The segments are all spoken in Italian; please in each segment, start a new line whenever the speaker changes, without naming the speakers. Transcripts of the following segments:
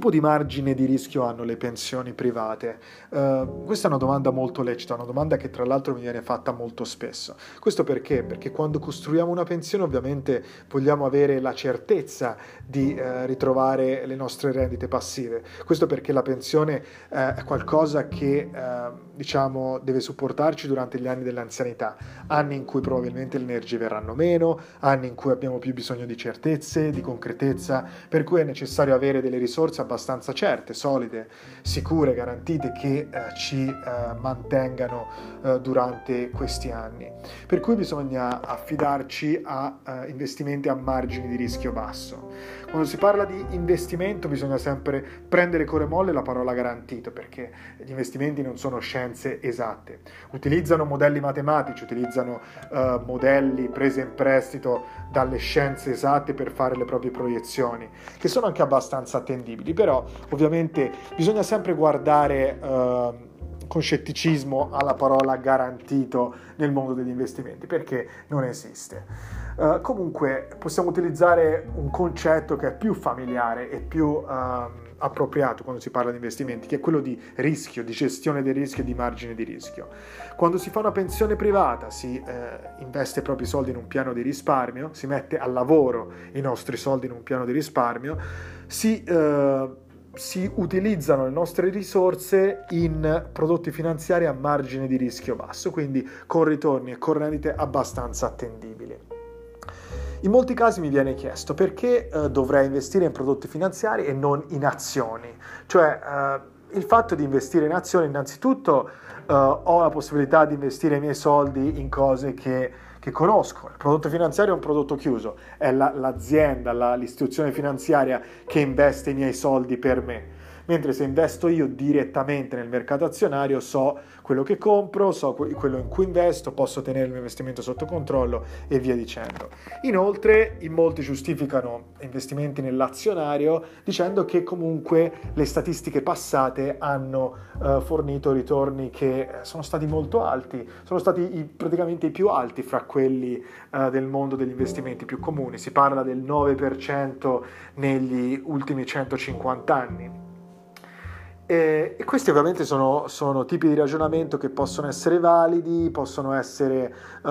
Tipo di margine di rischio hanno le pensioni private? Uh, questa è una domanda molto lecita, una domanda che tra l'altro mi viene fatta molto spesso. Questo perché? Perché quando costruiamo una pensione ovviamente vogliamo avere la certezza di uh, ritrovare le nostre rendite passive. Questo perché la pensione uh, è qualcosa che diciamo deve supportarci durante gli anni dell'anzianità, anni in cui probabilmente le energie verranno meno, anni in cui abbiamo più bisogno di certezze, di concretezza, per cui è necessario avere delle risorse abbastanza certe, solide, sicure, garantite che eh, ci eh, mantengano eh, durante questi anni. Per cui bisogna affidarci a eh, investimenti a margini di rischio basso. Quando si parla di investimento bisogna sempre prendere con molle la parola garantito perché gli investimenti non sono scienze esatte. Utilizzano modelli matematici, utilizzano uh, modelli presi in prestito dalle scienze esatte per fare le proprie proiezioni, che sono anche abbastanza attendibili, però ovviamente bisogna sempre guardare... Uh, con scetticismo alla parola garantito nel mondo degli investimenti perché non esiste. Uh, comunque possiamo utilizzare un concetto che è più familiare e più uh, appropriato quando si parla di investimenti, che è quello di rischio, di gestione del rischio e di margine di rischio. Quando si fa una pensione privata, si eh, investe i propri soldi in un piano di risparmio, si mette al lavoro i nostri soldi in un piano di risparmio, si eh, si utilizzano le nostre risorse in prodotti finanziari a margine di rischio basso, quindi con ritorni e con rendite abbastanza attendibili. In molti casi mi viene chiesto perché eh, dovrei investire in prodotti finanziari e non in azioni, cioè eh, il fatto di investire in azioni innanzitutto eh, ho la possibilità di investire i miei soldi in cose che che conosco. Il prodotto finanziario è un prodotto chiuso, è la, l'azienda, la, l'istituzione finanziaria che investe i miei soldi per me mentre se investo io direttamente nel mercato azionario so quello che compro, so quello in cui investo, posso tenere il mio investimento sotto controllo e via dicendo. Inoltre in molti giustificano investimenti nell'azionario dicendo che comunque le statistiche passate hanno uh, fornito ritorni che sono stati molto alti, sono stati i, praticamente i più alti fra quelli uh, del mondo degli investimenti più comuni, si parla del 9% negli ultimi 150 anni. E, questi ovviamente sono, sono, tipi di ragionamento che possono essere validi, possono essere uh,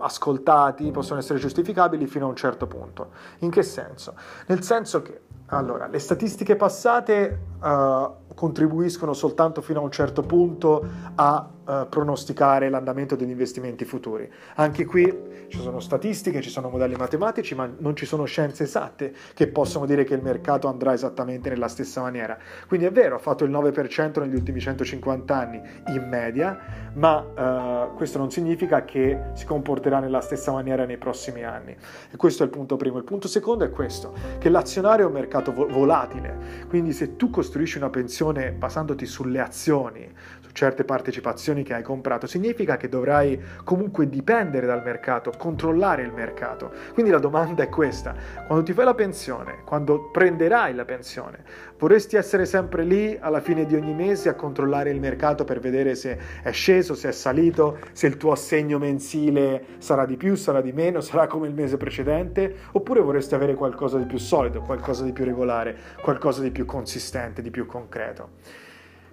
ascoltati, possono essere giustificabili fino a un certo punto. In che senso? Nel senso che, allora, le statistiche passate uh, contribuiscono soltanto fino a un certo punto a uh, pronosticare l'andamento degli investimenti futuri. Anche qui ci sono statistiche, ci sono modelli matematici, ma non ci sono scienze esatte che possono dire che il mercato andrà esattamente nella stessa maniera. Quindi è vero, ha fatto il 9% negli ultimi 150 anni in media, ma uh, questo non significa che si comporterà nella stessa maniera nei prossimi anni. E questo è il punto primo. Il punto secondo è questo, che l'azionario è un mercato vo- volatile, quindi se tu costruisci una pensione basandoti sulle azioni, certe partecipazioni che hai comprato, significa che dovrai comunque dipendere dal mercato, controllare il mercato. Quindi la domanda è questa, quando ti fai la pensione, quando prenderai la pensione, vorresti essere sempre lì alla fine di ogni mese a controllare il mercato per vedere se è sceso, se è salito, se il tuo assegno mensile sarà di più, sarà di meno, sarà come il mese precedente, oppure vorresti avere qualcosa di più solido, qualcosa di più regolare, qualcosa di più consistente, di più concreto.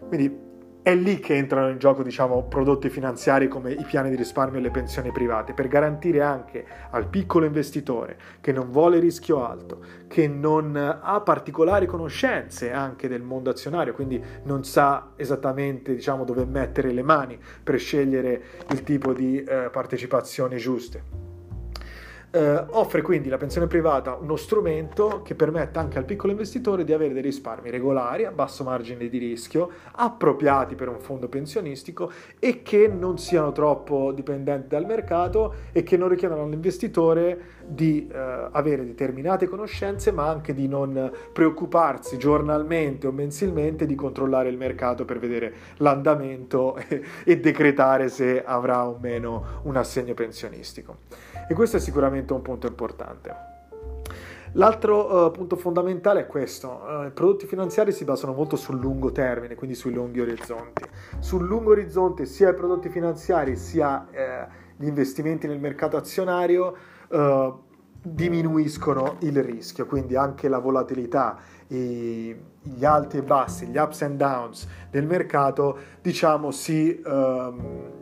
Quindi è lì che entrano in gioco diciamo, prodotti finanziari come i piani di risparmio e le pensioni private, per garantire anche al piccolo investitore che non vuole rischio alto, che non ha particolari conoscenze anche del mondo azionario, quindi non sa esattamente diciamo, dove mettere le mani per scegliere il tipo di eh, partecipazioni giuste Eh, offre quindi la pensione privata uno strumento che permette anche al piccolo investitore di avere dei risparmi regolari a basso margine di rischio, appropriati per un fondo pensionistico e che non siano troppo dipendenti dal mercato e che non richiedano all'investitore di eh, avere determinate conoscenze ma anche di non preoccuparsi giornalmente o mensilmente di controllare il mercato per vedere l'andamento e, e decretare se avrà o meno un assegno pensionistico. E questo è sicuramente un punto importante. L'altro uh, punto fondamentale è questo, uh, i prodotti finanziari si basano molto sul lungo termine, quindi sui lunghi orizzonti. Sul lungo orizzonte sia i prodotti finanziari sia eh, gli investimenti nel mercato azionario uh, diminuiscono il rischio, quindi anche la volatilità, i, gli alti e bassi, gli ups and downs del mercato, diciamo, si... Um,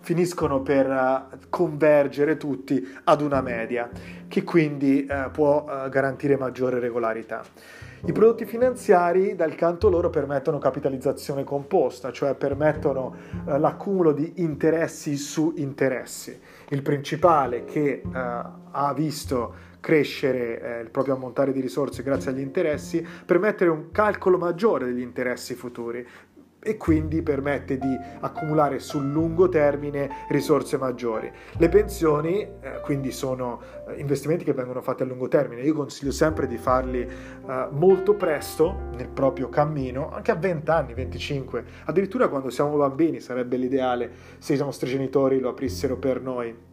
finiscono per uh, convergere tutti ad una media che quindi uh, può uh, garantire maggiore regolarità. I prodotti finanziari dal canto loro permettono capitalizzazione composta, cioè permettono l'accumulo di interessi su interessi. Il principale che ha visto crescere eh, il proprio ammontare di risorse grazie agli interessi, permette un calcolo maggiore degli interessi futuri, e quindi permette di accumulare sul lungo termine risorse maggiori. Le pensioni eh, quindi sono eh, investimenti che vengono fatti a lungo termine, io consiglio sempre di farli eh, molto presto nel proprio cammino, anche a 20 anni, 25, addirittura quando siamo bambini sarebbe l'ideale se i nostri genitori lo aprissero per noi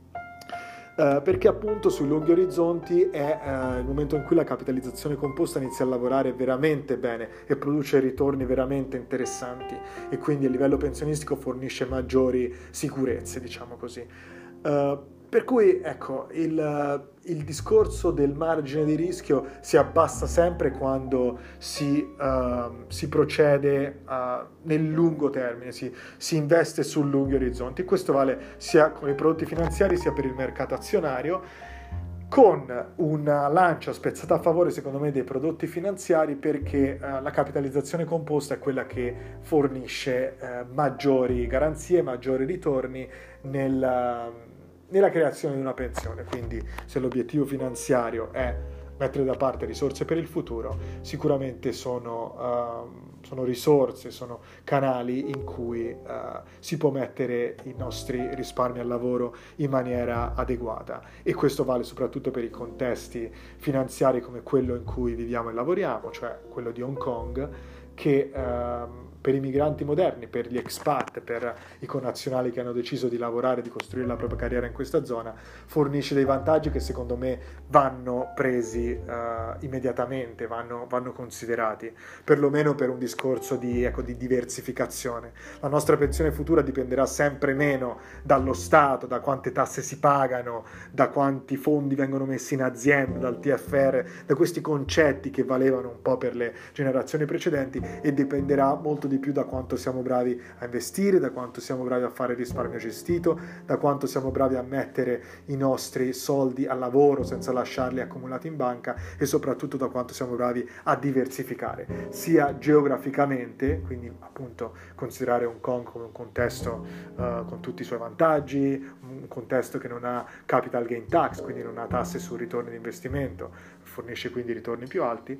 Uh, perché appunto sui lunghi orizzonti è uh, il momento in cui la capitalizzazione composta inizia a lavorare veramente bene e produce ritorni veramente interessanti e quindi a livello pensionistico fornisce maggiori sicurezze, diciamo così. Uh, per cui ecco, il, il, discorso del margine di rischio si abbassa sempre quando si, uh, si procede uh, nel lungo termine, si, si, investe su lunghi orizzonti. Questo vale sia con i prodotti finanziari sia per il mercato azionario, con una lancia spezzata a favore secondo me dei prodotti finanziari perché uh, la capitalizzazione composta è quella che fornisce maggiori garanzie, maggiori ritorni nel nella creazione di una pensione. Quindi se l'obiettivo finanziario è mettere da parte risorse per il futuro, sicuramente sono, uh, sono risorse, sono canali in cui uh, si può mettere i nostri risparmi al lavoro in maniera adeguata e questo vale soprattutto per i contesti finanziari come quello in cui viviamo e lavoriamo, cioè quello di Hong Kong, che uh, per i migranti moderni, per gli expat, per i connazionali che hanno deciso di lavorare, di costruire la propria carriera in questa zona, fornisce dei vantaggi che secondo me vanno presi uh, immediatamente, vanno, vanno, considerati, perlomeno per un discorso di, ecco, di diversificazione. La nostra pensione futura dipenderà sempre meno dallo Stato, da quante tasse si pagano, da quanti fondi vengono messi in azienda, dal TFR, da questi concetti che valevano un po' per le generazioni precedenti e dipenderà molto di più da quanto siamo bravi a investire, da quanto siamo bravi a fare risparmio gestito, da quanto siamo bravi a mettere i nostri soldi al lavoro senza lasciarli accumulati in banca e soprattutto da quanto siamo bravi a diversificare, sia geograficamente, quindi appunto considerare Hong Kong come un contesto uh, con tutti i suoi vantaggi, un contesto che non ha capital gain tax, quindi non ha tasse sul ritorno di investimento, fornisce quindi ritorni più alti,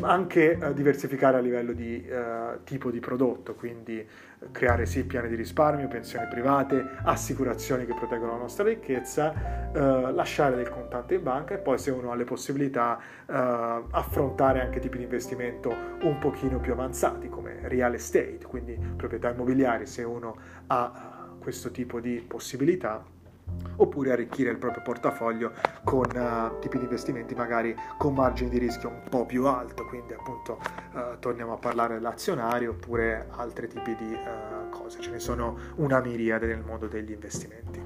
ma anche uh, diversificare a livello di uh, tipo di prodotto, quindi creare sì piani di risparmio, pensioni private, assicurazioni che proteggono la nostra ricchezza, uh, lasciare del contante in banca e poi se uno ha le possibilità affrontare anche tipi di investimento un pochino più avanzati come real estate, quindi proprietà immobiliari se uno ha questo tipo di possibilità oppure arricchire il proprio portafoglio con uh, tipi di investimenti magari con margini di rischio un po' più alto, quindi appunto uh, torniamo a parlare dell'azionario oppure altri tipi di uh, cose, ce ne sono una miriade nel mondo degli investimenti.